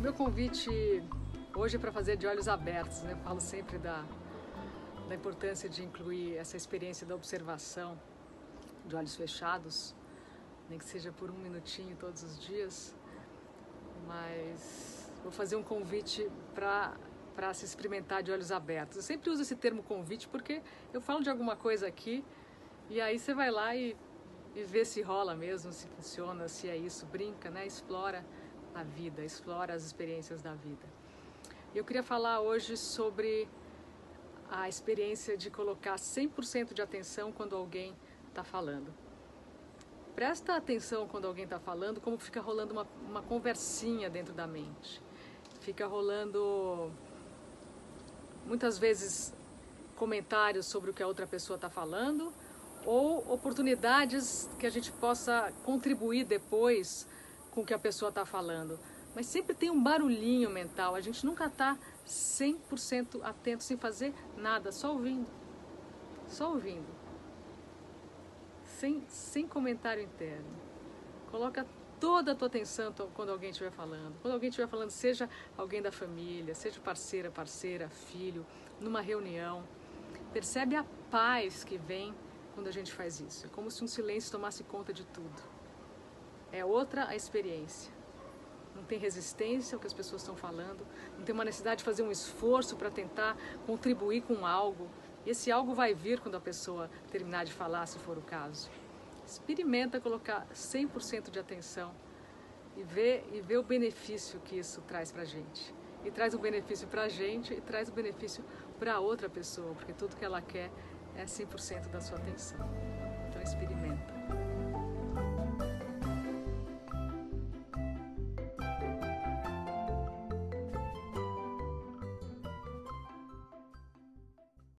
Meu convite hoje é para fazer de olhos abertos, né? Eu falo sempre da, da importância de incluir essa experiência da observação de olhos fechados, nem que seja por um minutinho todos os dias, mas vou fazer um convite para para se experimentar de olhos abertos. Eu sempre uso esse termo convite porque eu falo de alguma coisa aqui e aí você vai lá e, e vê se rola mesmo, se funciona, se é isso, brinca, né? Explora a vida, explora as experiências da vida. Eu queria falar hoje sobre a experiência de colocar 100% de atenção quando alguém está falando. Presta atenção quando alguém está falando, como fica rolando uma, uma conversinha dentro da mente. Fica rolando muitas vezes comentários sobre o que a outra pessoa está falando ou oportunidades que a gente possa contribuir depois com o que a pessoa está falando. Mas sempre tem um barulhinho mental, a gente nunca está 100% atento, sem fazer nada, só ouvindo. Só ouvindo. Sem, sem comentário interno. Coloca toda a tua atenção quando alguém estiver falando. Quando alguém estiver falando, seja alguém da família, seja parceira, parceira, filho, numa reunião. Percebe a paz que vem quando a gente faz isso. É como se um silêncio tomasse conta de tudo. É outra a experiência. Não tem resistência ao que as pessoas estão falando, não tem uma necessidade de fazer um esforço para tentar contribuir com algo. E esse algo vai vir quando a pessoa terminar de falar, se for o caso. Experimenta colocar 100% de atenção e ver, e ver o benefício que isso traz para a gente. E traz o benefício para a gente e traz o benefício para outra pessoa, porque tudo que ela quer é 100% da sua atenção.